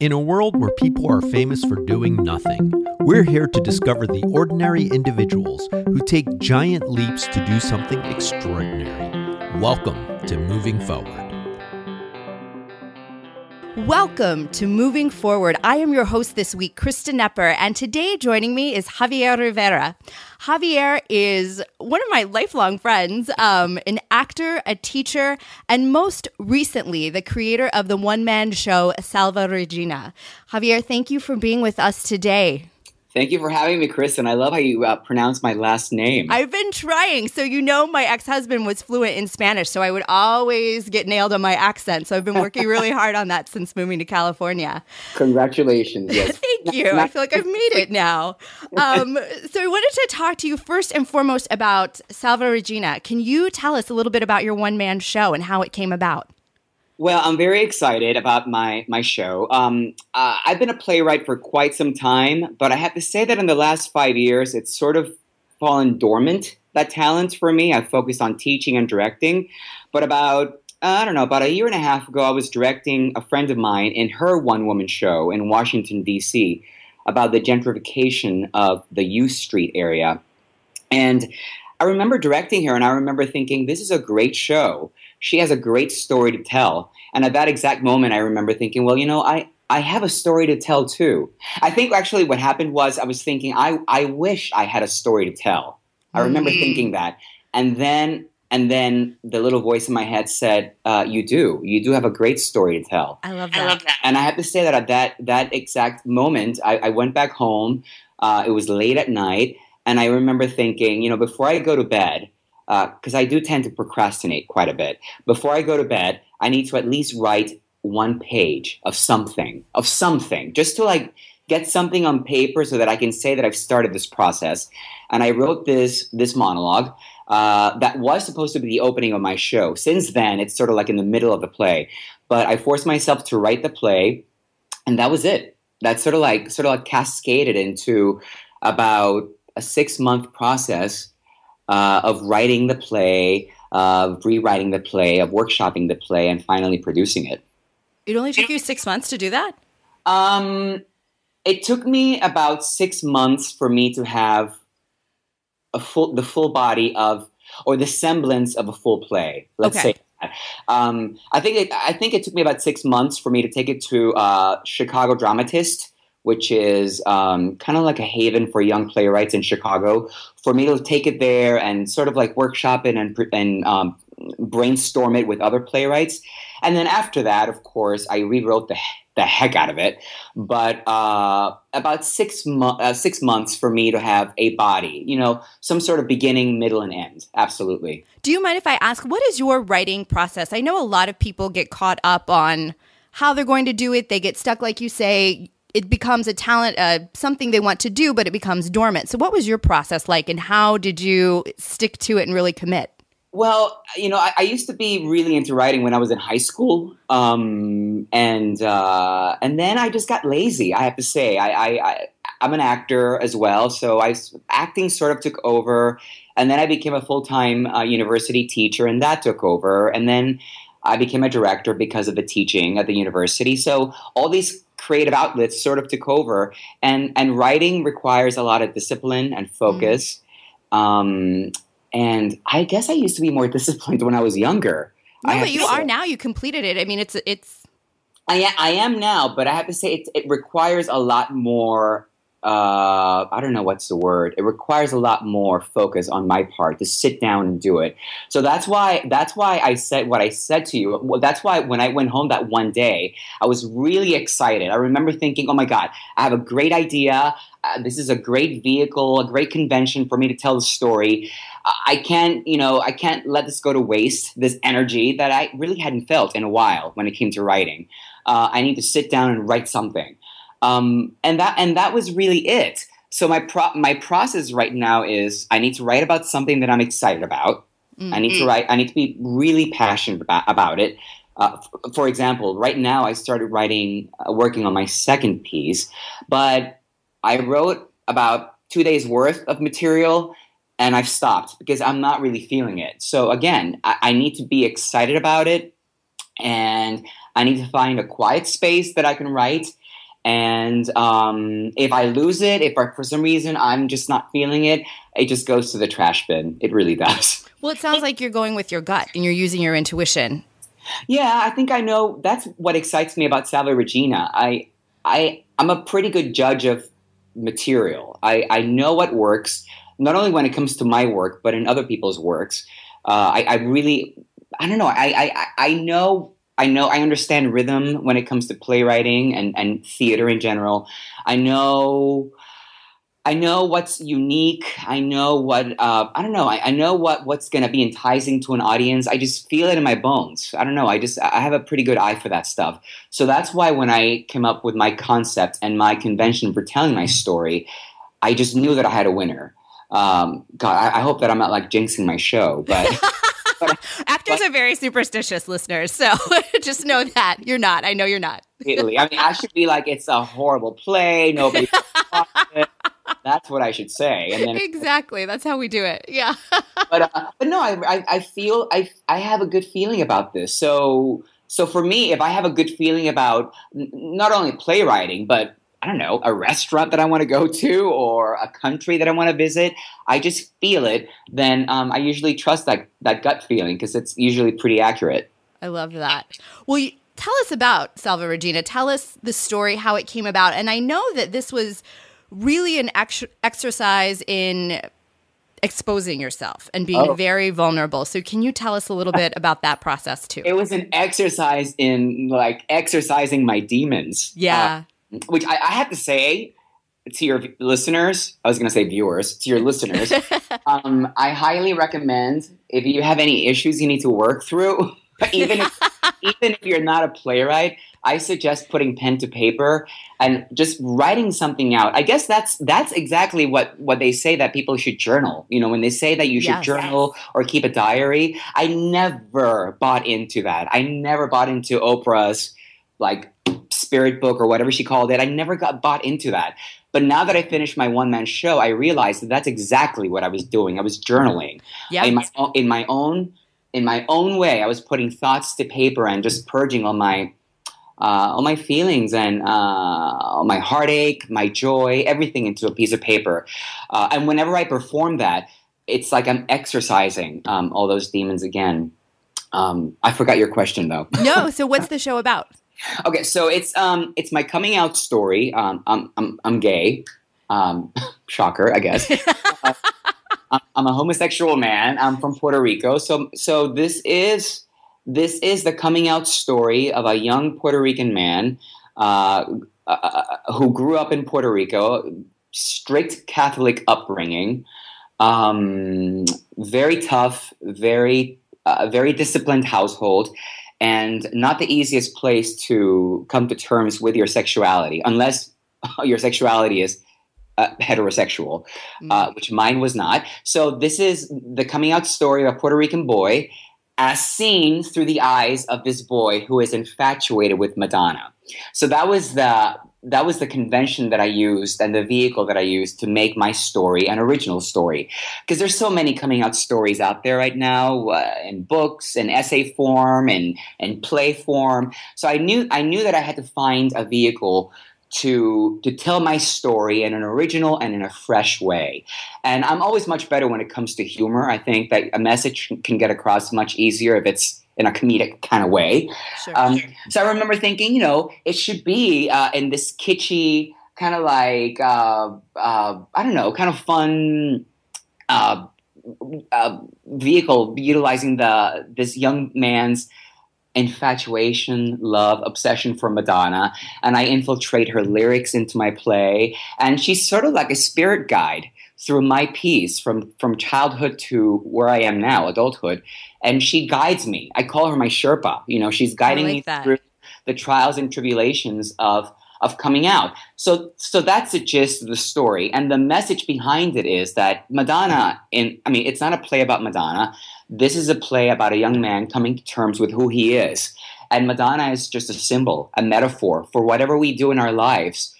In a world where people are famous for doing nothing, we're here to discover the ordinary individuals who take giant leaps to do something extraordinary. Welcome to Moving Forward. Welcome to Moving Forward. I am your host this week, Krista Nepper, and today joining me is Javier Rivera. Javier is one of my lifelong friends, um, an actor, a teacher, and most recently, the creator of the one man show, Salve Regina. Javier, thank you for being with us today. Thank you for having me, Chris. And I love how you uh, pronounce my last name. I've been trying. So, you know, my ex husband was fluent in Spanish, so I would always get nailed on my accent. So, I've been working really hard on that since moving to California. Congratulations. Yes. Thank you. I feel like I've made it now. Um, so, I wanted to talk to you first and foremost about Salve Regina. Can you tell us a little bit about your one man show and how it came about? Well, I'm very excited about my my show. Um, uh, I've been a playwright for quite some time, but I have to say that in the last five years, it's sort of fallen dormant. That talent for me, I've focused on teaching and directing. But about I don't know, about a year and a half ago, I was directing a friend of mine in her one woman show in Washington D.C. about the gentrification of the U Street area, and I remember directing her, and I remember thinking, this is a great show she has a great story to tell. And at that exact moment, I remember thinking, well, you know, I, I have a story to tell too. I think actually what happened was I was thinking, I, I wish I had a story to tell. I remember mm-hmm. thinking that. And then and then the little voice in my head said, uh, "You do. You do have a great story to tell." I love that. I love that. And I have to say that at that that exact moment, I, I went back home. Uh, it was late at night, and I remember thinking, you know, before I go to bed, because uh, I do tend to procrastinate quite a bit. Before I go to bed, I need to at least write one page of something, of something, just to like get something on paper so that I can say that I've started this process. And I wrote this this monologue uh, that was supposed to be the opening of my show. Since then, it's sort of like in the middle of the play. But I forced myself to write the play, and that was it. That sort of like sort of like cascaded into about a six month process uh, of writing the play, of rewriting the play, of workshopping the play, and finally producing it. It only took you six months to do that? Um, it took me about six months for me to have a full, the full body of, or the semblance of a full play. Let's okay. say. Um, I think it, I think it took me about six months for me to take it to uh, Chicago Dramatist which is um, kind of like a haven for young playwrights in Chicago. For me to take it there and sort of like workshop it and, and um, brainstorm it with other playwrights. And then after that, of course, I rewrote the, the heck out of it. But uh, about six, mo- uh, six months for me to have a body, you know, some sort of beginning, middle, and end. Absolutely. Do you mind if I ask, what is your writing process? I know a lot of people get caught up on how they're going to do it. They get stuck, like you say it becomes a talent, uh, something they want to do, but it becomes dormant. So, what was your process like, and how did you stick to it and really commit? Well, you know, I, I used to be really into writing when I was in high school, um, and uh, and then I just got lazy. I have to say, I, I, I I'm an actor as well, so I acting sort of took over, and then I became a full time uh, university teacher, and that took over, and then I became a director because of the teaching at the university. So all these creative outlets sort of took over, and and writing requires a lot of discipline and focus. Mm. Um, and I guess I used to be more disciplined when I was younger. No, but you are now. You completed it. I mean, it's it's. I, I am now, but I have to say it, it requires a lot more uh, I don't know what's the word. It requires a lot more focus on my part to sit down and do it. So that's why that's why I said what I said to you. Well, that's why when I went home that one day, I was really excited. I remember thinking, "Oh my god, I have a great idea. Uh, this is a great vehicle, a great convention for me to tell the story. I can't, you know, I can't let this go to waste. This energy that I really hadn't felt in a while when it came to writing. Uh, I need to sit down and write something." Um, and that and that was really it. So my pro- my process right now is I need to write about something that I'm excited about. Mm-hmm. I need to mm-hmm. write. I need to be really passionate about, about it. Uh, f- for example, right now I started writing, uh, working on my second piece, but I wrote about two days worth of material and I've stopped because I'm not really feeling it. So again, I, I need to be excited about it and I need to find a quiet space that I can write. And um, if I lose it, if I, for some reason I'm just not feeling it, it just goes to the trash bin. It really does. Well, it sounds like you're going with your gut and you're using your intuition. Yeah, I think I know. That's what excites me about Salve Regina. I, I, I'm a pretty good judge of material. I, I know what works, not only when it comes to my work, but in other people's works. Uh, I, I really, I don't know. I, I, I know I know I understand rhythm when it comes to playwriting and, and theater in general. I know I know what's unique. I know what uh, I don't know. I, I know what what's going to be enticing to an audience. I just feel it in my bones. I don't know. I just I have a pretty good eye for that stuff. So that's why when I came up with my concept and my convention for telling my story, I just knew that I had a winner. Um, God, I, I hope that I'm not like jinxing my show, but. Actors are very superstitious listeners, so just know that you're not. I know you're not. Italy. I mean, I should be like, it's a horrible play. Nobody. That's what I should say. And then exactly, that's how we do it. Yeah. but uh, but no, I, I I feel I I have a good feeling about this. So so for me, if I have a good feeling about n- not only playwriting, but I don't know, a restaurant that I want to go to or a country that I want to visit, I just feel it, then um, I usually trust that, that gut feeling because it's usually pretty accurate. I love that. Well, you, tell us about Salve Regina. Tell us the story, how it came about. And I know that this was really an ex- exercise in exposing yourself and being oh. very vulnerable. So can you tell us a little bit about that process too? It was an exercise in like exercising my demons. Yeah. Uh, which I, I have to say to your listeners, I was going to say viewers, to your listeners, um, I highly recommend if you have any issues you need to work through, even if, even if you're not a playwright, I suggest putting pen to paper and just writing something out. I guess that's that's exactly what what they say that people should journal. You know, when they say that you should yes. journal or keep a diary, I never bought into that. I never bought into Oprah's like spirit book or whatever she called it. I never got bought into that. But now that I finished my one man show, I realized that that's exactly what I was doing. I was journaling. Yeah. In my in my own in my own way, I was putting thoughts to paper and just purging all my uh, all my feelings and uh, my heartache, my joy, everything into a piece of paper. Uh, and whenever I perform that, it's like I'm exercising um, all those demons again. Um, I forgot your question though. no. So what's the show about? Okay, so it's um it's my coming out story. Um, I'm I'm I'm gay. Um, shocker, I guess. uh, I'm a homosexual man. I'm from Puerto Rico. So so this is this is the coming out story of a young Puerto Rican man uh, uh, uh who grew up in Puerto Rico, strict Catholic upbringing, um, very tough, very uh, very disciplined household and not the easiest place to come to terms with your sexuality, unless your sexuality is uh, heterosexual, mm. uh, which mine was not. So this is the coming out story of a Puerto Rican boy as seen through the eyes of this boy who is infatuated with Madonna. So that was the that was the convention that I used and the vehicle that I used to make my story an original story. Because there's so many coming out stories out there right now uh, in books and essay form and and play form. So I knew I knew that I had to find a vehicle to to tell my story in an original and in a fresh way. And I'm always much better when it comes to humor. I think that a message can get across much easier if it's in a comedic kind of way. Sure, um. So I remember thinking, you know, it should be uh, in this kitschy kind of like uh, uh, I don't know, kind of fun. Uh, uh, vehicle utilizing the this young man's infatuation, love, obsession for Madonna, and I infiltrate her lyrics into my play, and she's sort of like a spirit guide through my piece from from childhood to where I am now, adulthood, and she guides me. I call her my Sherpa. You know, she's guiding like me that. through the trials and tribulations of of coming out. So so that's the gist of the story, and the message behind it is that Madonna. In I mean, it's not a play about Madonna. This is a play about a young man coming to terms with who he is. And Madonna is just a symbol, a metaphor for whatever we do in our lives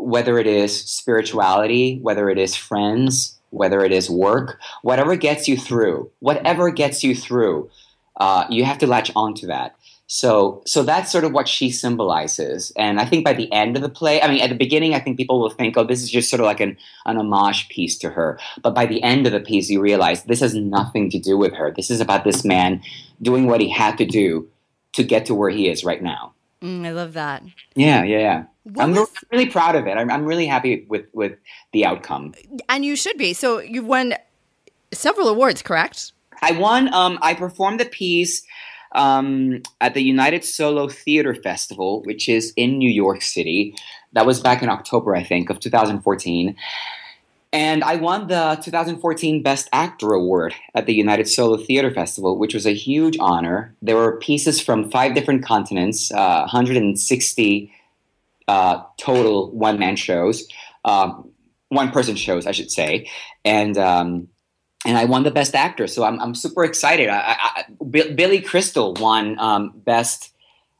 whether it is spirituality, whether it is friends, whether it is work, whatever gets you through, whatever gets you through, uh, you have to latch onto that. So, so that's sort of what she symbolizes. And I think by the end of the play, I mean, at the beginning, I think people will think, oh, this is just sort of like an, an homage piece to her. But by the end of the piece, you realize this has nothing to do with her. This is about this man doing what he had to do to get to where he is right now. Mm, I love that. Yeah, yeah, yeah. What I'm was- really proud of it. I'm, I'm really happy with, with the outcome. and you should be. So you've won several awards, correct? I won. Um, I performed the piece um, at the United Solo Theater Festival, which is in New York City. That was back in October, I think, of 2014. And I won the 2014 Best Actor Award at the United Solo Theater Festival, which was a huge honor. There were pieces from five different continents, uh, 160 uh, total one man shows, um, one person shows, I should say. And um, and I won the best actor. So I'm, I'm super excited. Billy Crystal won um, best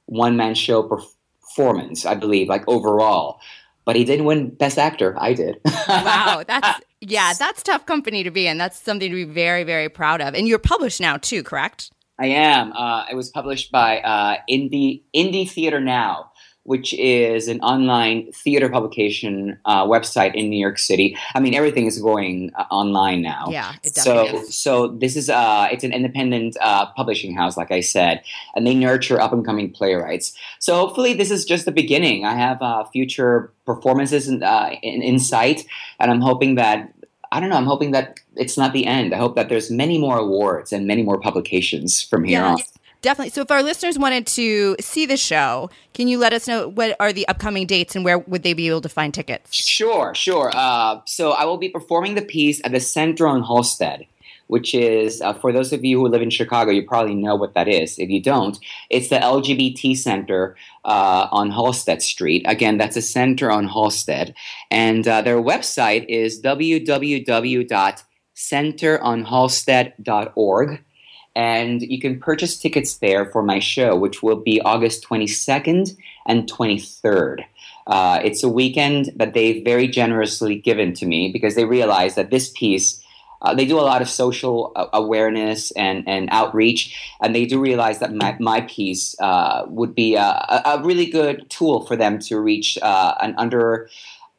one man show performance, I believe, like overall. But he didn't win best actor. I did. Wow, that's yeah, that's tough company to be in. That's something to be very, very proud of. And you're published now too, correct? I am. Uh, it was published by uh, Indie Indie Theater Now, which is an online theater publication uh, website in New York City. I mean, everything is going uh, online now. Yeah, it definitely so is. so this is uh it's an independent uh, publishing house like i said and they nurture up and coming playwrights so hopefully this is just the beginning i have uh, future performances in, uh, in, in sight and i'm hoping that i don't know i'm hoping that it's not the end i hope that there's many more awards and many more publications from here Yeah. on Definitely. So if our listeners wanted to see the show, can you let us know what are the upcoming dates and where would they be able to find tickets? Sure, sure. Uh, so I will be performing the piece at the Center on Halsted, which is, uh, for those of you who live in Chicago, you probably know what that is. If you don't, it's the LGBT Center uh, on Halsted Street. Again, that's a center on Halsted. And uh, their website is www.centeronhalsted.org. And you can purchase tickets there for my show, which will be August 22nd and 23rd. Uh, it's a weekend that they've very generously given to me because they realize that this piece, uh, they do a lot of social uh, awareness and, and outreach, and they do realize that my, my piece uh, would be a, a really good tool for them to reach uh, an under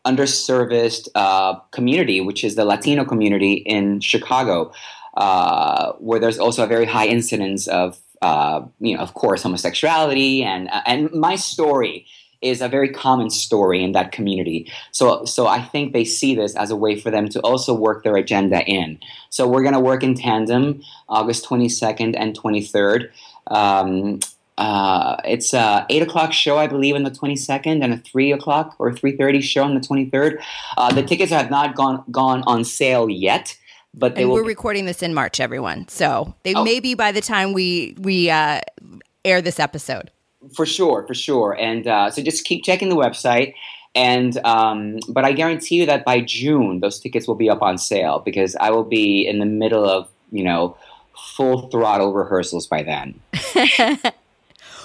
underserviced uh, community, which is the Latino community in Chicago, uh, where there's also a very high incidence of, uh, you know, of course, homosexuality, and and my story is a very common story in that community. So so I think they see this as a way for them to also work their agenda in. So we're going to work in tandem, August 22nd and 23rd. Um, uh, it's a eight o'clock show, I believe, on the twenty second, and a three o'clock or three thirty show on the twenty third. Uh, the tickets have not gone gone on sale yet, but they And will. we're recording this in March, everyone. So they Oh. may be by the time we we uh, air this episode. for sure, for sure. And uh, so just keep checking the website. And um, but I guarantee you that by June those tickets will be up on sale because I will be in the middle of you know full throttle rehearsals by then.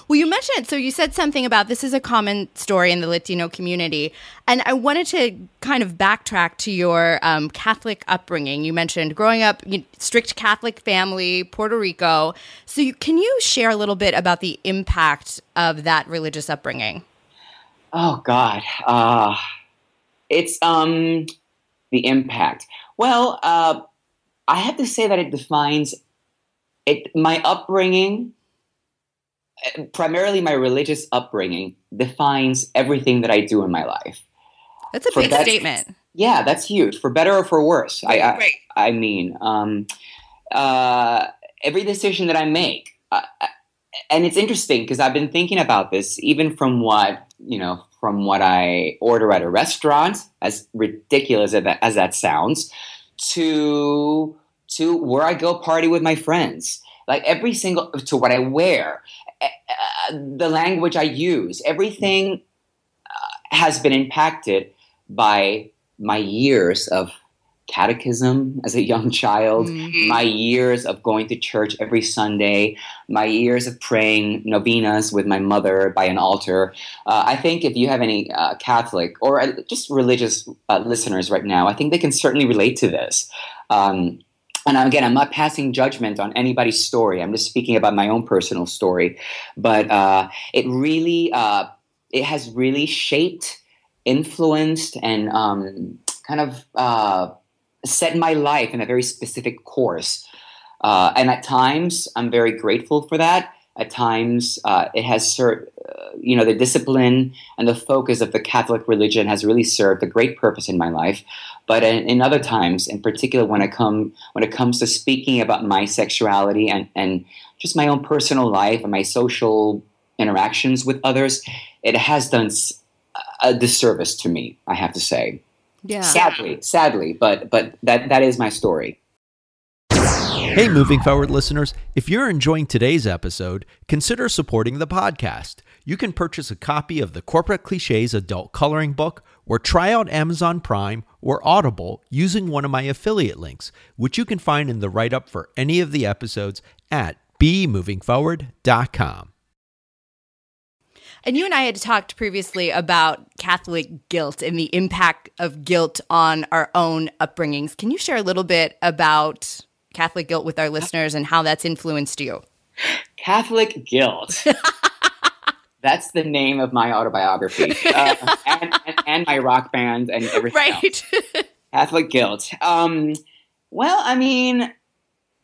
Well, you mentioned so you said something about this is a common story in the Latino community, and I wanted to kind of backtrack to your um, Catholic upbringing. You mentioned growing up you, strict Catholic family, Puerto Rico. So, you, can you share a little bit about the impact of that religious upbringing? Oh God, uh, it's um the impact. Well, uh, I have to say that it defines it. My upbringing, primarily my religious upbringing, defines everything that I do in my life. That's a For big that- statement. Yeah, that's huge. For better or for worse. I, I, Right. I mean, um, uh, every decision that I make, uh, and it's interesting because I've been thinking about this, even from what you know, from what I order at a restaurant, as ridiculous as that, as that sounds, to to where I go party with my friends. Like every single to what I wear, uh, the language I use, everything uh, has been impacted by my years of catechism as a young child, Mhm. my years of going to church every Sunday, my years of praying novenas with my mother by an altar. Uh, I think if you have any uh, Catholic or uh, just religious uh, listeners right now, I think they can certainly relate to this. Um, and again, I'm not passing judgment on anybody's story. I'm just speaking about my own personal story. But uh, it really, uh, it has really shaped, influenced, and um, kind of uh, set my life in a very specific course. Uh, and at times, I'm very grateful for that. At times, uh, it has served, uh, you know, the discipline and the focus of the Catholic religion has really served a great purpose in my life. But in, in, other times, in particular, when I come when it comes to speaking about my sexuality and and just my own personal life and my social interactions with others, it has done a disservice to me. I have to say. Yeah. Sadly, sadly, but but that that is my story. Hey, moving forward listeners, if you're enjoying today's episode, consider supporting the podcast. You can purchase a copy of the Corporate Cliches Adult Coloring Book or try out Amazon Prime or Audible using one of my affiliate links, which you can find in the write up for any of the episodes at bemovingforward.com. And you and I had talked previously about Catholic guilt and the impact of guilt on our own upbringings. Can you share a little bit about Catholic guilt with our listeners and how that's influenced you? Catholic guilt. That's the name of my autobiography, uh, and, and, and, my rock band and everything. Right. Catholic guilt. Um, well, I mean,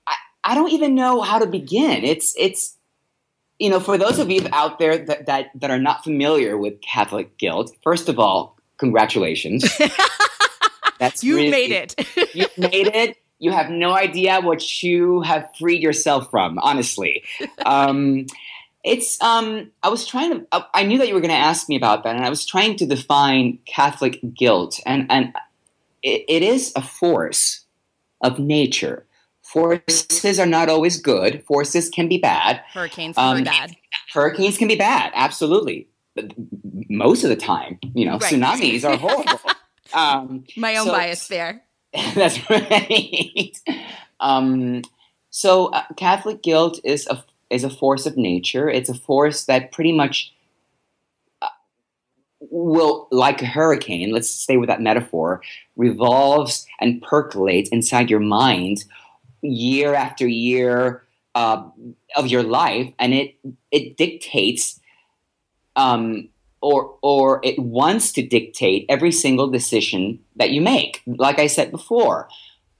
I, I don't even know how to begin. It's it's you know, for those of you out there that, that, that are not familiar with Catholic guilt, first of all, congratulations. That's you really, made it. you made it. You have no idea what you have freed yourself from, honestly. Um, it's um, I was trying to. I, I knew that you were going to ask me about that, and I was trying to define Catholic guilt, and and it, it is a force of nature Forces are not always good. Forces can be bad. Hurricanes can um, be bad. Hurricanes can be bad. Absolutely. Most of the time, you know, right. tsunamis are horrible. um, My own so, bias there. That's right. um, so uh, Catholic guilt is a is a force of nature. It's a force that pretty much uh, will, like a hurricane, let's stay with that metaphor, revolves and percolates inside your mind year after year uh, of your life, and it it dictates, um, or or it wants to dictate every single decision that you make. Like I said before,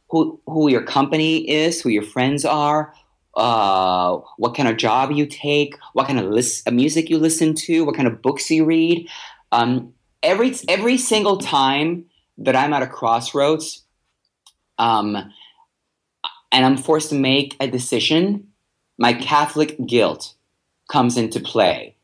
who who your company is, who your friends are, uh, what kind of job you take, what kind of list, uh, music you listen to, what kind of books you read. Um, every every single time that I'm at a crossroads, um, and I'm forced to make a decision, my Catholic guilt comes into play.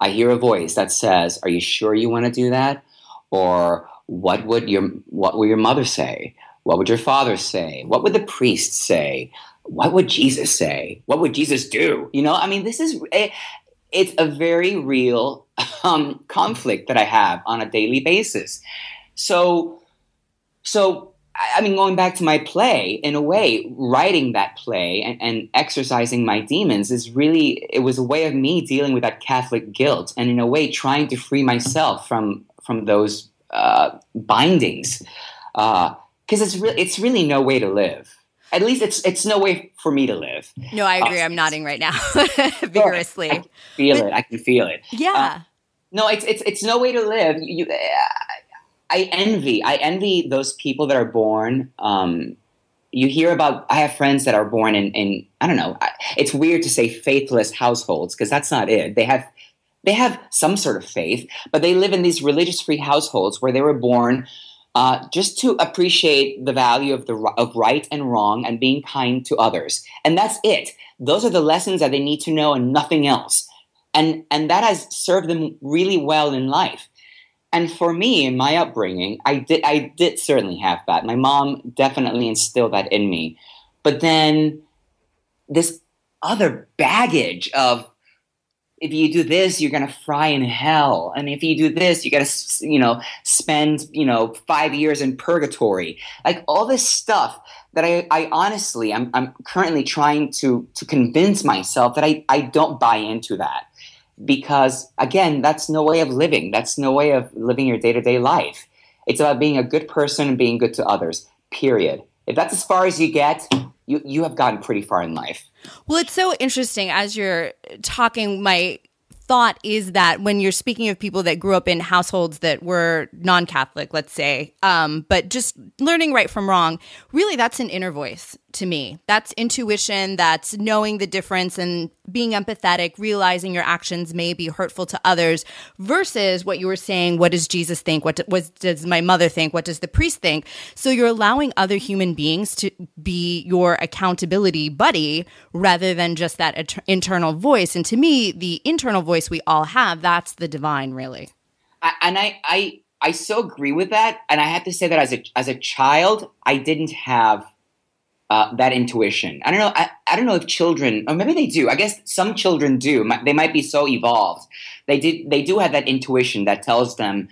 I hear a voice that says, "Are you sure you want to do that?" Or what would your what will your mother say? What would your father say? What would the priest say? What would Jesus say? What would Jesus do? You know, I mean, this is a, it's a very real um, conflict that I have on a daily basis. So, so I mean, going back to my play, in a way, writing that play and, and, exercising my demons is really, it was a way of me dealing with that Catholic guilt and, in a way, trying to free myself from from those uh, bindings. Because uh, it's, re- it's really no way to live. At least it's it's no way for me to live. No, I agree. Uh, I'm nodding right now vigorously. I feel but, it. I can feel it. Yeah. Uh, no, it's it's it's no way to live. You, I envy. I envy those people that are born. Um, you hear about. I have friends that are born in. in I don't know. It's weird to say faithless households because that's not it. They have they have some sort of faith, but they live in these religious free households where they were born uh, just to appreciate the value of the of right and wrong and being kind to others, and that's it. Those are the lessons that they need to know and nothing else, and and that has served them really well in life. And for me in my upbringing i did i did certainly have that. My mom definitely instilled that in me. But then this other baggage of if you do this you're going to fry in hell. And if you do this you got to you know spend you know 5 years in purgatory. Like all this stuff that I, I honestly I'm, I'm currently trying to to convince myself that I, I don't buy into that. Because again that's no way of living. That's no way of living your day-to-day life. It's about being a good person and being good to others period. If that's as far as you get you you have gotten pretty far in life. Well, it's so interesting as you're talking. My thought is that when you're speaking of people that grew up in households that were non-Catholic, let's say, um, but just learning right from wrong, really, that's an inner voice to me. That's intuition. That's knowing the difference and being empathetic, realizing your actions may be hurtful to others versus what you were saying. What does Jesus think? What, what does my mother think? What does the priest think? So you're allowing other human beings to be your accountability buddy rather than just that internal voice. And to me, the internal voice we all have, that's the divine, really. I, and I, I, I so agree with that. And I have to say that as a, as a child, I didn't have uh, that intuition. I don't know. I, I don't know if children, or maybe they do. I guess some children do. They might be so evolved. They did. They do have that intuition that tells them,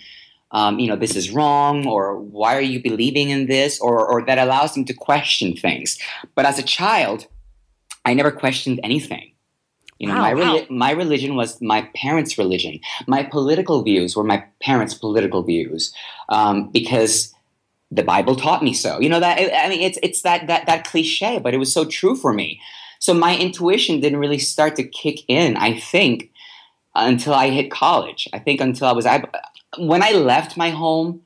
um, you know, this is wrong, or why are you believing in this, or or that allows them to question things. But as a child, I never questioned anything. You know, wow, my wow. my religion was my parents' religion. My political views were my parents' political views, um, because the Bible taught me so. You know that I mean it's it's that that that cliche, but it was so true for me. So my intuition didn't really start to kick in, I think, until I hit college. I think until I was I, when I left my home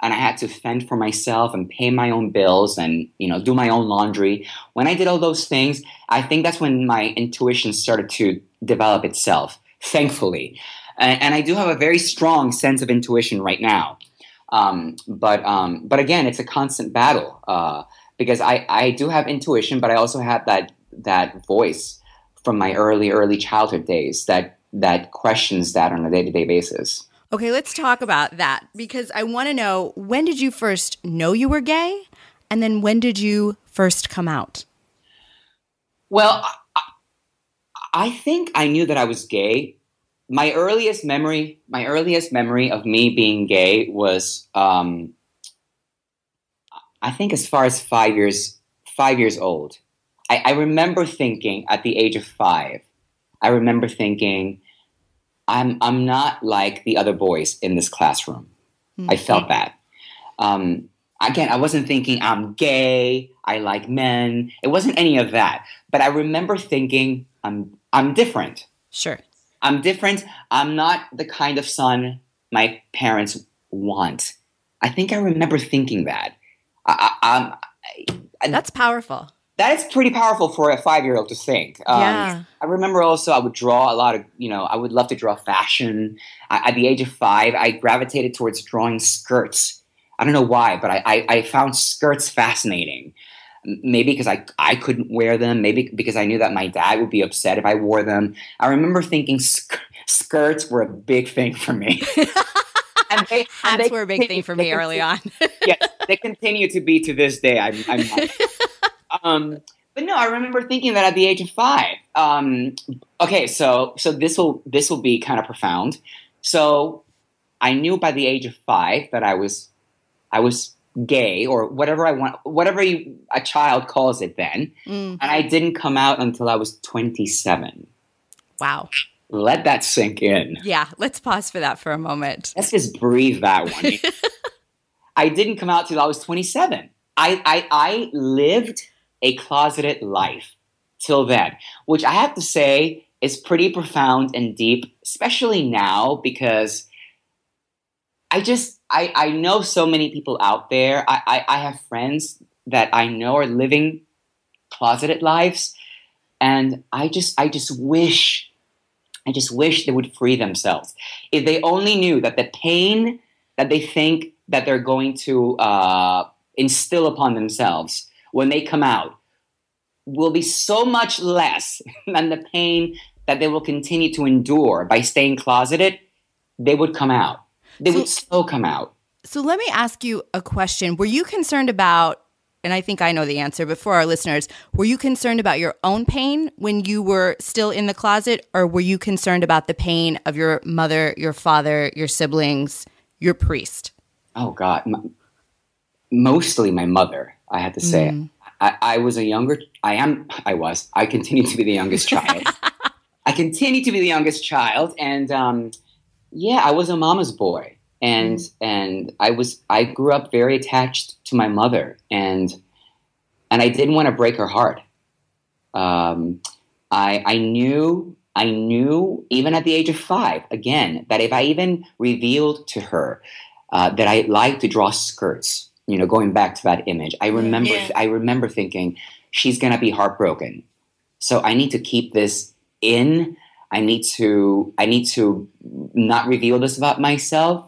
and I had to fend for myself and pay my own bills and you know do my own laundry. When I did all those things, I think that's when my intuition started to develop itself. Thankfully, and, and I do have a very strong sense of intuition right now. Um, but um, but again, it's a constant battle uh, because I, I do have intuition, but I also have that that voice from my early early childhood days that that questions that on a day to day basis. Okay, let's talk about that because I want to know when did you first know you were gay, and then when did you first come out? Well, I, I think I knew that I was gay my earliest memory, my earliest memory of me being gay was, um, I think, as far as five years, five years old. I, I remember thinking at the age of five. I remember thinking, I'm I'm not like the other boys in this classroom. Mm-hmm. I felt that. Um, again, I wasn't thinking I'm gay. I like men. It wasn't any of that. But I remember thinking I'm I'm different. Sure. I'm different. I'm not the kind of son my parents want. I think I remember thinking that. I, I, That's powerful. That is pretty powerful for a five year old to think. Um, yeah. I remember also I would draw a lot of, you know, I would love to draw fashion. I, at the age of five, I gravitated towards drawing skirts. I don't know why, but I, I, I found skirts fascinating maybe because I, I couldn't wear them, maybe because I knew that my dad would be upset if I wore them. I remember thinking sk- skirts were a big thing for me. and they, Hats and they were a big thing for me early on. yes, they continue to be to this day. I'm, I'm um, but no, I remember thinking that at the age of five. Um, okay, so so this will this will be kind of profound. So I knew by the age of five that I was I was gay or whatever I want, whatever you, a child calls it then. Mm. And I didn't come out until I was 27. Wow. Let that sink in. Yeah, let's pause for that for a moment. Let's just breathe that one. I didn't come out till I was 27. I, I, I lived a closeted life till then, which I have to say is pretty profound and deep, especially now because I just I, I know so many people out there. I, I, I have friends that I know are living closeted lives, and I just I just wish I just wish they would free themselves. If they only knew that the pain that they think that they're going to uh, instill upon themselves when they come out will be so much less than the pain that they will continue to endure by staying closeted, they would come out they so, would still come out. So let me ask you a question. Were you concerned about, and I think I know the answer, but for our listeners, were you concerned about your own pain when you were still in the closet, or were you concerned about the pain of your mother, your father, your siblings, your priest? Oh, God. mostly my mother, I had to say. Mm. I, I was a younger, I am, I was, I continue to be the youngest child. I continue to be the youngest child, and um, yeah, I was a mama's boy, and mm. and I was I grew up very attached to my mother, and and I didn't want to break her heart. Um, I, I knew I knew even at the age of five again that if I even revealed to her uh, that I like to draw skirts, you know, going back to that image, I remember Yeah. I remember thinking she's gonna be heartbroken. So I need to keep this in. I need to I need to not reveal this about myself.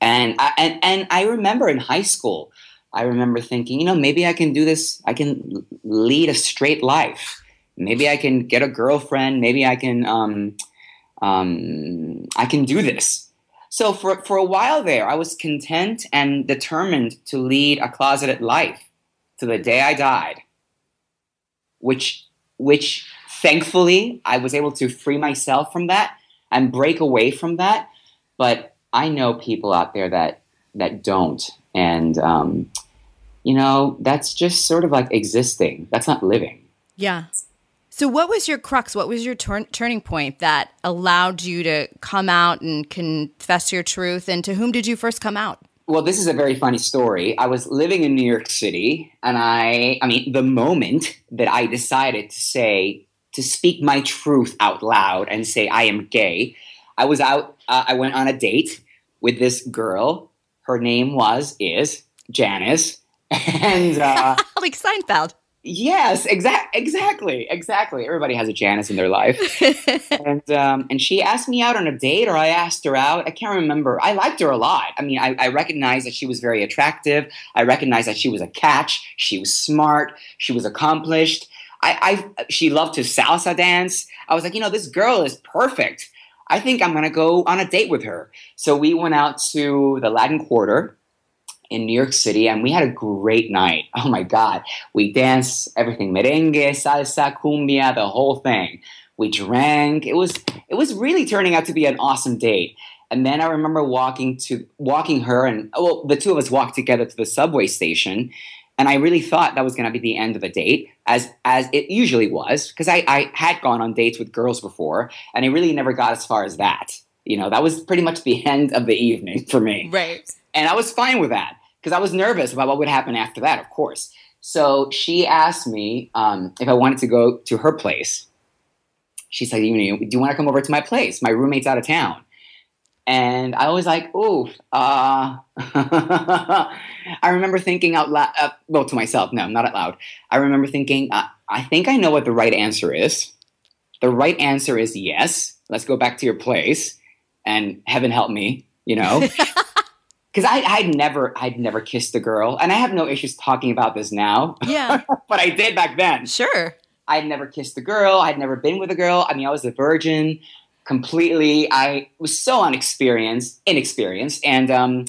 And I, and and I remember in high school, I remember thinking, you know, maybe I can do this. I can lead a straight life. Maybe I can get a girlfriend. Maybe I can um, um, I can do this. So for for a while there, I was content and determined to lead a closeted life to the day I died. Which which thankfully I was able to free myself from that and break away from that. But I know people out there that that don't, and um, you know that's just sort of like existing. That's not living. Yeah. So, what was your crux? What was your turn- turning point that allowed you to come out and confess your truth? And to whom did you first come out? Well, this is a very funny story. I was living in New York City, and I, I mean, the moment that I decided to say, to speak my truth out loud and say I am gay, I was out, uh, I went on a date with this girl. Her name was, is Janice. And, uh, like Seinfeld. Yes, exact, exactly, exactly. Everybody has a Janice in their life, and um, and she asked me out on a date, or I asked her out. I can't remember. I liked her a lot. I mean, I, I recognized that she was very attractive. I recognized that she was a catch. She was smart. She was accomplished. I, I she loved to salsa dance. I was like, you know, this girl is perfect. I think I'm gonna go on a date with her. So we went out to the Latin Quarter in New York City, and we had a great night. Oh my God. We danced everything merengue, salsa, cumbia, the whole thing. We drank. It was it was really turning out to be an awesome date. And then I remember walking to walking her and well, the two of us walked together to the subway station. And I really thought that was going to be the end of the date, as as it usually was, because I, I had gone on dates with girls before, and I really never got as far as that. You know, that was pretty much the end of the evening for me Right. and I was fine with that because I was nervous about what would happen after that, of course. So she asked me um, if I wanted to go to her place. She said, "You know, do you want to come over to my place? My roommate's out of town." And I was like, "Ooh." Uh. I remember thinking out loud, uh, well, to myself, no, not out loud. I remember thinking, uh, I think I know what the right answer is. The right answer is yes. Let's go back to your place, and heaven help me, you know because I I'd never I'd never kissed a girl, and I have no issues talking about this now, Yeah. but I did back then. sure. I'd never kissed a girl. I'd never been with a girl. I mean, I was a virgin completely. I was so unexperienced, inexperienced, and um,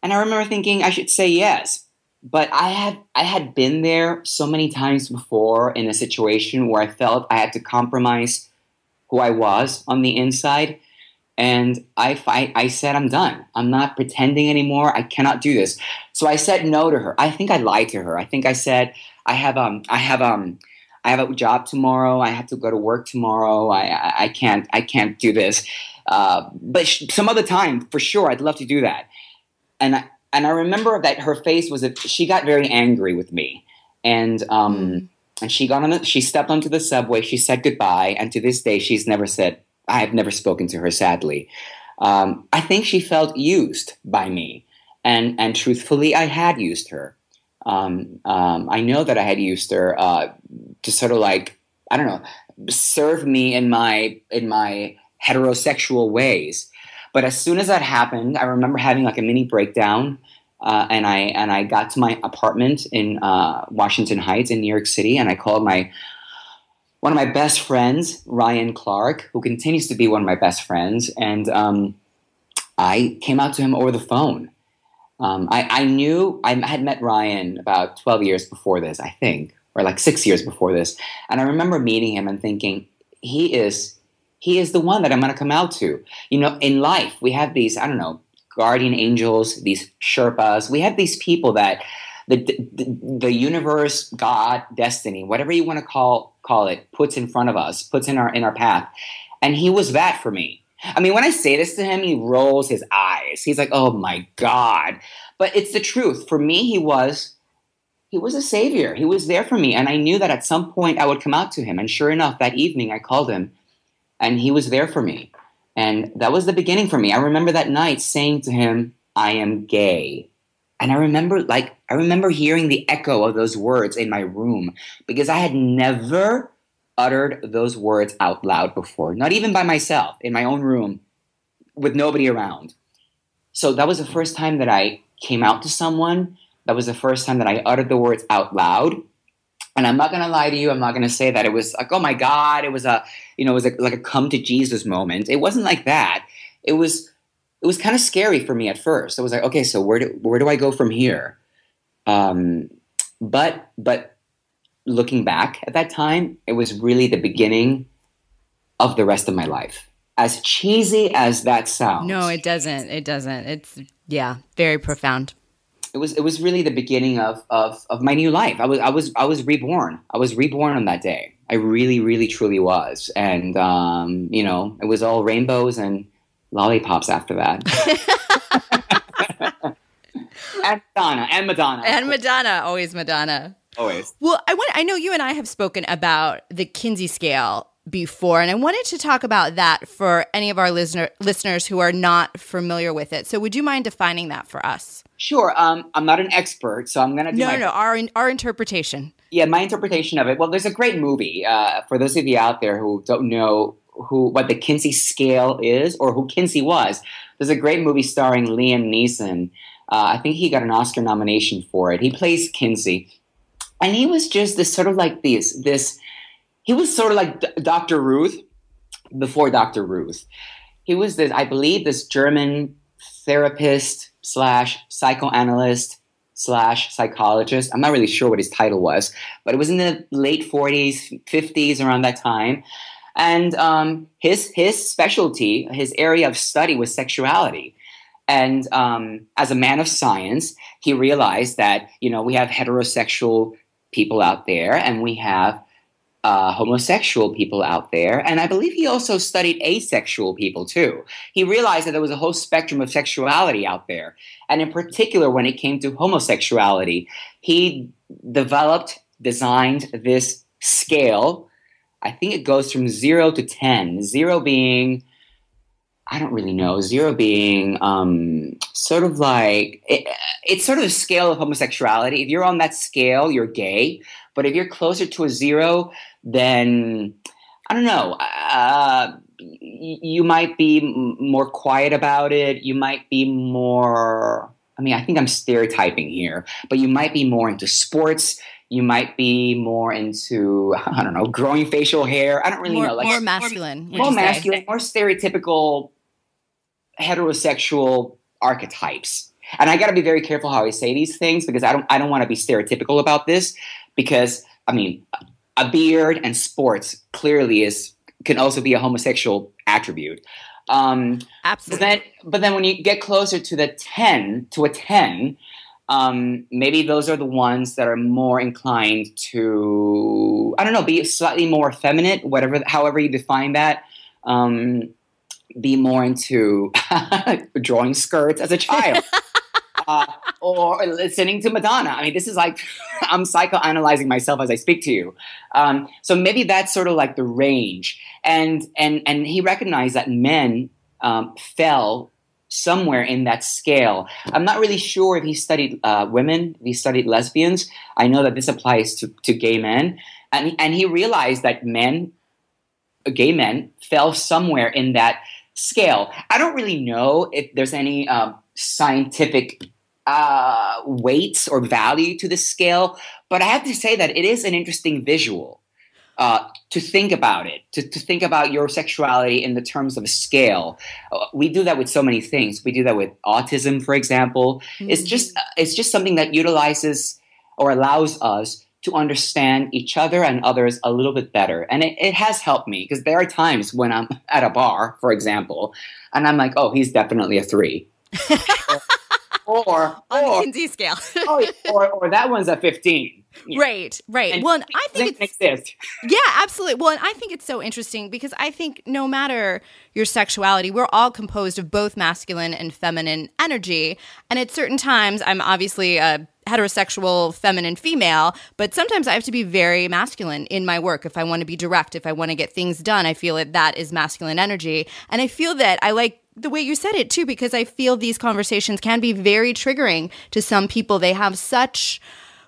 and I remember thinking I should say yes, but I had I had been there so many times before in a situation where I felt I had to compromise who I was on the inside. And I, I, I said, I'm done. I'm not pretending anymore. I cannot do this. So I said no to her. I think I lied to her. I think I said, I have, um, I have, um, I have a job tomorrow. I have to go to work tomorrow. I, I, I can't, I can't do this. Uh, but sh- some other time, for sure, I'd love to do that. And I, and I remember that her face was, a, she got very angry with me. And, um, and she got on the, she stepped onto the subway. She said goodbye. And to this day, she's never said, I have never spoken to her, sadly. Um, I think she felt used by me. And, and truthfully, I had used her. Um, um, I know that I had used her uh, to sort of like, I don't know, serve me in my, in my heterosexual ways. But as soon as that happened, I remember having like a mini breakdown. Uh, and I and I got to my apartment in uh, Washington Heights in New York City, and I called my one of my best friends, Ryan Clark, who continues to be one of my best friends, and um, I came out to him over the phone. Um, I, I knew I had met Ryan about 12 years before this, I think, or like six years before this, and I remember meeting him and thinking he is he is the one that I'm going to come out to. You know, in life we have these I don't know guardian angels, these Sherpas. We have these people that the, the, the universe, God, destiny, whatever you want to call call it, puts in front of us, puts in our in our path. And he was that for me. I mean, when I say this to him, he rolls his eyes. He's like, "Oh my god!" But it's the truth. For me, he was he was a savior. He was there for me. And I knew that at some point I would come out to him. And sure enough, that evening I called him and he was there for me. And that was the beginning for me. I remember that night saying to him, I am gay. And I remember like I remember hearing the echo of those words in my room because I had never uttered those words out loud before, not even by myself in my own room with nobody around. So that was the first time that I came out to someone. That was the first time that I uttered the words out loud. And I'm not gonna lie to you. I'm not gonna say that it was like, oh my god, it was a, you know, it was a, like a come to Jesus moment. It wasn't like that. It was, it was kind of scary for me at first. I was like, okay, so where do where do I go from here? Um, but but looking back at that time, it was really the beginning of the rest of my life. As cheesy as that sounds, No, it doesn't. It doesn't. It's yeah, very profound. it was it was really the beginning of, of of my new life. I was I was I was reborn. I was reborn on that day. I really really truly was, and um, you know it was all rainbows and lollipops after that. and Madonna and Madonna And Madonna, always Madonna. Always. Well, I want I know you and I have spoken about the Kinsey scale before and I wanted to talk about that for any of our listener listeners who are not familiar with it. So would you mind defining that for us? Sure. Um, I'm not an expert, so I'm gonna do No, my no, no, our our interpretation. yeah my interpretation of it. Well, there's a great movie uh, for those of you out there who don't know who what the Kinsey scale is or who Kinsey was. There's a great movie starring Liam Neeson. Uh, I think he got an Oscar nomination for it. He plays Kinsey, and he was just this sort of like this this. He was sort of like D- Dr. Ruth before Dr. Ruth. He was this, I believe, this German therapist slash psychoanalyst slash psychologist. I'm not really sure what his title was, but it was in the late 40s, 50s, around that time. And um, his his specialty, his area of study was sexuality. And um, as a man of science, he realized that you know we have heterosexual people out there, and we have uh, homosexual people out there, and I believe he also studied asexual people too. He realized that there was a whole spectrum of sexuality out there, and in particular, when it came to homosexuality, he developed, designed this scale. I think it goes from zero to ten. Zero being I don't really know. Zero being um, sort of like it, it's sort of a scale of homosexuality. If you're on that scale, you're gay. But if you're closer to a zero, then I don't know. Uh, you might be m- more quiet about it. You might be more. I mean, I think I'm stereotyping here, but you might be more into sports. You might be more into I don't know, growing facial hair. I don't really more, know, like more masculine. more say? masculine, more stereotypical heterosexual archetypes. And I got to be very careful how I say these things because I don't I don't want to be stereotypical about this because I mean a beard and sports clearly is can also be a homosexual attribute. Um, but Absolutely. then, but then when you get closer to the ten, to a ten, um, maybe those are the ones that are more inclined to, I don't know, be slightly more effeminate, whatever, however you define that. Um, be more into drawing skirts as a child. Uh, or listening to Madonna. I mean, this is like I'm psychoanalyzing myself as I speak to you. Um, so maybe that's sort of like the range. And and and he recognized that men um, fell somewhere in that scale. I'm not really sure if he studied uh, women, if he studied lesbians. I know that this applies to, to gay men. And, and he realized that men, gay men, fell somewhere in that scale. I don't really know if there's any um, scientific uh, weights or value to this scale, but I have to say that it is an interesting visual uh, to think about it, to, to think about your sexuality in the terms of a scale. Uh, we do that with so many things. We do that with autism, for example. It's just it's just something that utilizes or allows us to understand each other and others a little bit better. And it, it has helped me because there are times when I'm at a bar, for example, and I'm like, oh, he's definitely a three. or on or, the Kinsey scale. oh, or or that one's a fifteen. Yeah. Right, right. And well, and I think it's exist. Yeah, absolutely. Well, and I think it's so interesting because I think no matter your sexuality, we're all composed of both masculine and feminine energy. And at certain times, I'm obviously a heterosexual feminine female, but sometimes I have to be very masculine in my work. If I want to be direct, if I want to get things done, I feel that that is masculine energy. And I feel that I like the way you said it too, because I feel these conversations can be very triggering to some people. They have such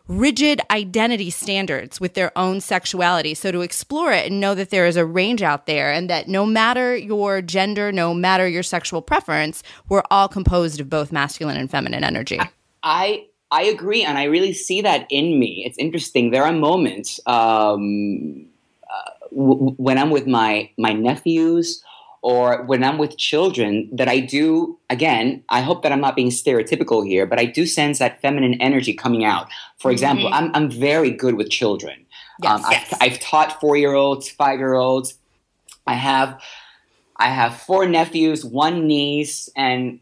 rigid identity standards with their own sexuality. So to explore it and know that there is a range out there and that no matter your gender, no matter your sexual preference, we're all composed of both masculine and feminine energy. I I agree, and I really see that in me. It's interesting. There are moments um, uh, w- when I'm with my my nephews or when I'm with children that I do. Again, I hope that I'm not being stereotypical here, but I do sense that feminine energy coming out. For example, I'm I'm very good with children. Yes. Um, I've, I've taught four year olds, five year olds. I have I have four nephews, one niece, and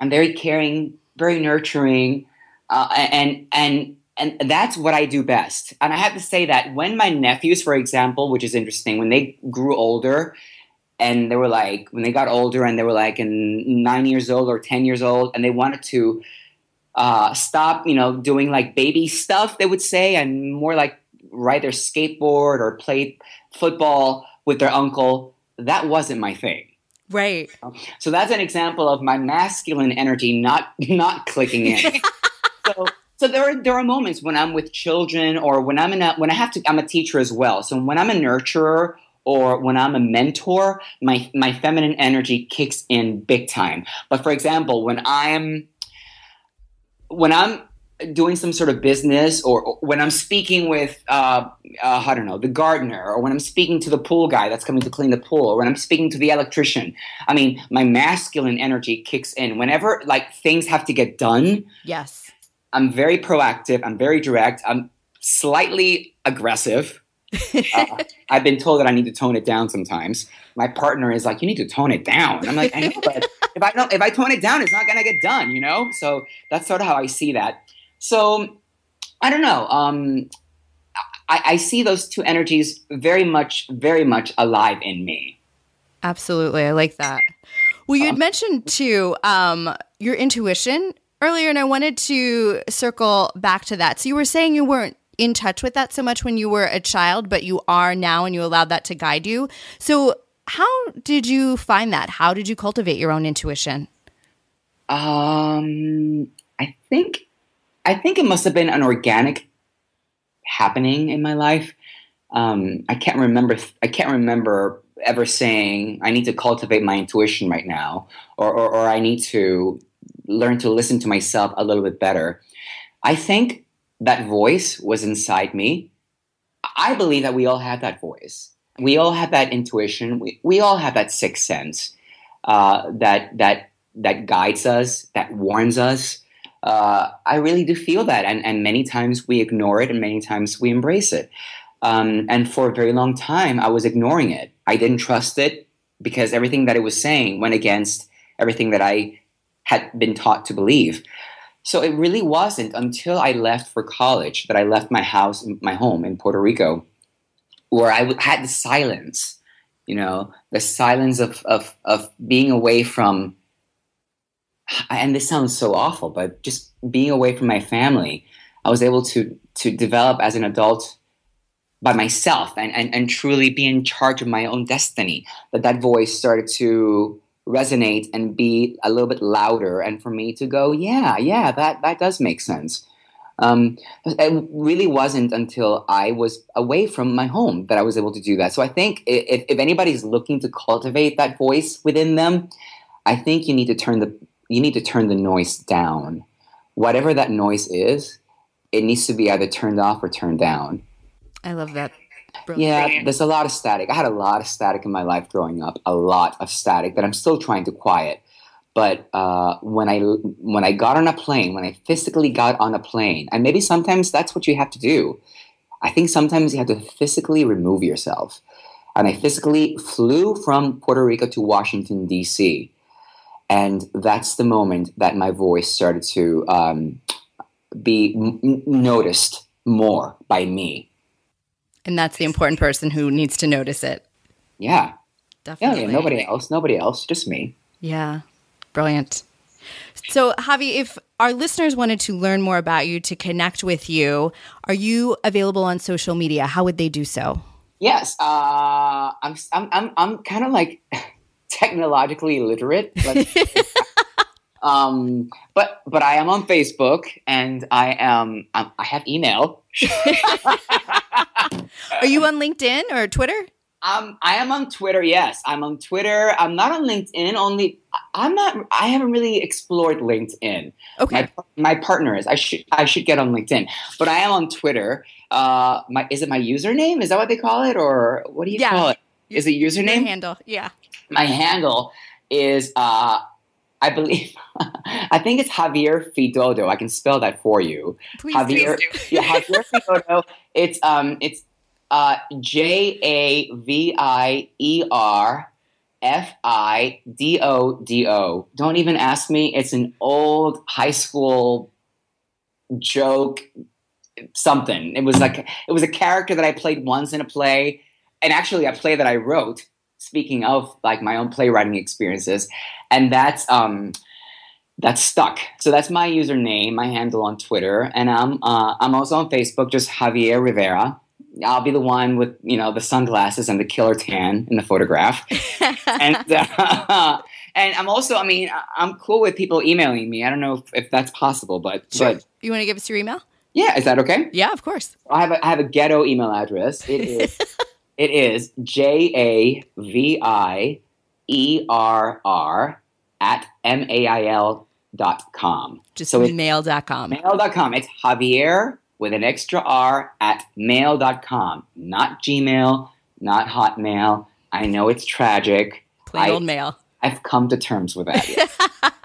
I'm very caring, very nurturing, uh, and and and that's what I do best. And I have to say that when my nephews, for example, which is interesting, when they grew older, and they were like when they got older and they were like in nine years old or ten years old, and they wanted to uh, stop, you know, doing like baby stuff, they would say, and more like ride their skateboard or play football with their uncle. That wasn't my thing. Right. So that's an example of my masculine energy not not clicking in. so so there are there are moments when I'm with children or when I'm in a when I have to I'm a teacher as well. So when I'm a nurturer or when I'm a mentor, my my feminine energy kicks in big time. But for example, when I'm when I'm doing some sort of business or, or when I'm speaking with, uh, uh, I don't know, the gardener, or when I'm speaking to the pool guy that's coming to clean the pool, or when I'm speaking to the electrician, I mean, my masculine energy kicks in. Whenever like things have to get done, Yes. I'm very proactive. I'm very direct. I'm slightly aggressive. Uh, I've been told that I need to tone it down sometimes. My partner is like, "You need to tone it down." I'm like, "I know, but if I don't, if I tone it down, it's not gonna get done." You know. So that's sort of how I see that. So I don't know. Um, I, I see those two energies very much, very much alive in me. Absolutely. I like that. Well, you had mentioned too um, your intuition earlier, and I wanted to circle back to that. So you were saying you weren't in touch with that so much when you were a child, but you are now and you allowed that to guide you. So, how did you find that? How did you cultivate your own intuition? Um, I think, I think it must have been an organic happening in my life. Um, I can't remember. I can't remember ever saying I need to cultivate my intuition right now, or, or, or I need to learn to listen to myself a little bit better. I think that voice was inside me. I believe that we all have that voice. We all have that intuition. We, we all have that sixth sense uh, that that that guides us, that warns us. Uh, I really do feel that, and, and many times we ignore it, and many times we embrace it. Um, and for a very long time, I was ignoring it. I didn't trust it because everything that it was saying went against everything that I had been taught to believe. So it really wasn't until I left for college that I left my house, my home in Puerto Rico, where I had the silence, you know, the silence of, of, of being away from, and this sounds so awful, but just being away from my family. I was able to, to develop as an adult by myself and, and, and truly be in charge of my own destiny. That that voice started to resonate and be a little bit louder and for me to go yeah yeah that that does make sense. Um, it really wasn't until i was away from my home that i was able to do that. So i think if, if anybody's looking to cultivate that voice within them i think you need to turn the you need to turn the noise down. Whatever that noise is it needs to be either turned off or turned down. I love that. Yeah, there's a lot of static. I had a lot of static in my life growing up, a lot of static that I'm still trying to quiet. But uh, when I when I got on a plane, when I physically got on a plane, and maybe sometimes that's what you have to do. I think sometimes you have to physically remove yourself. And I physically flew from Puerto Rico to Washington D.C. and that's the moment that my voice started to um, be m- noticed more by me. And that's the important person who needs to notice it. Yeah. Definitely. Yeah, yeah, nobody else, nobody else, just me. Yeah. Brilliant. So, Javi, if our listeners wanted to learn more about you, to connect with you, are you available on social media? How would they do so? Yes, uh, I'm, I'm, I'm, I'm kind of like technologically illiterate. um, but but I am on Facebook and I am um, I have email. Are you on LinkedIn or Twitter? Um, I am on Twitter. Yes, I'm on Twitter. I'm not on LinkedIn. Only I'm not. I haven't really explored LinkedIn. Okay. My, my partner is. I should. I should get on LinkedIn. But I am on Twitter. Uh, my is it my username? Is that what they call it, or what do you Yeah. call it? Is it Your username? handle. Yeah. my handle is uh I believe I think it's Javier Fidodo. I can spell that for you. Please, Javier please do. yeah, Javier Fidodo. It's um it's uh J A V I E R F I D O D O. Don't even ask me. It's an old high school joke something. It was like it was a character that I played once in a play and actually a play that I wrote speaking of like my own playwriting experiences and that's um that's stuck so that's my username my handle on twitter and i'm uh, i'm also on facebook just javier rivera i'll be the one with you know the sunglasses and the killer tan in the photograph and uh, and i'm also i mean i'm cool with people emailing me i don't know if, if that's possible but Sure. but You want to give us your email? yeah is that okay Yeah, of course. I have a, I have a ghetto email address. It is it is J A V I E R R at M A I L dot com. Just So it's mail.com. mail.com. It's Javier with an extra R at mail dot com. Not Gmail, not Hotmail. I know it's tragic. Plain I- old mail. I've come to terms with that.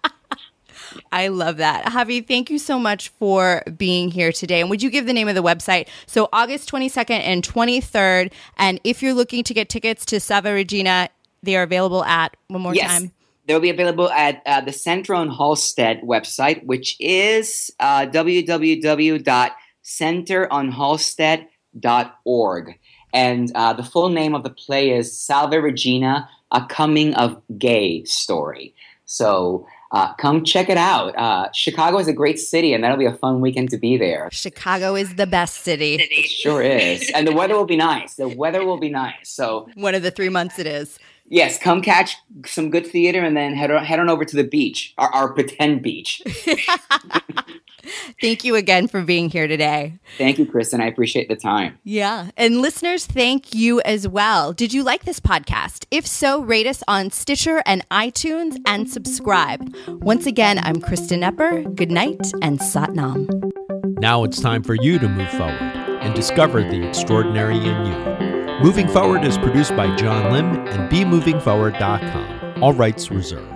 I love that. Javi, thank you so much for being here today. And would you give the name of the website? So, August 22nd and 23rd. And if you're looking to get tickets to Salve Regina, they are available at one more yes. time. They'll be available at uh, the Center on Halsted website, which is uh, www.centeronhalsted.org. And uh, the full name of the play is Salve Regina, a coming of gay story. So uh, come check it out. Uh, Chicago is a great city, and that'll be a fun weekend to be there. Chicago is the best city. It sure is. And the weather will be nice. The weather will be nice. So, One of the three months it is. Yes, come catch some good theater and then head on, head on over to the beach, our, our pretend beach. Thank you again for being here today. Thank you, Kristen. I appreciate the time. Yeah. And listeners, thank you as well. Did you like this podcast? If so, rate us on Stitcher and iTunes and subscribe. Once again, I'm Kristen Epper. Good night and Satnam. Now it's time for you to move forward and discover the extraordinary in you. Moving Forward is produced by John Lim and BeMovingForward.com. All rights reserved.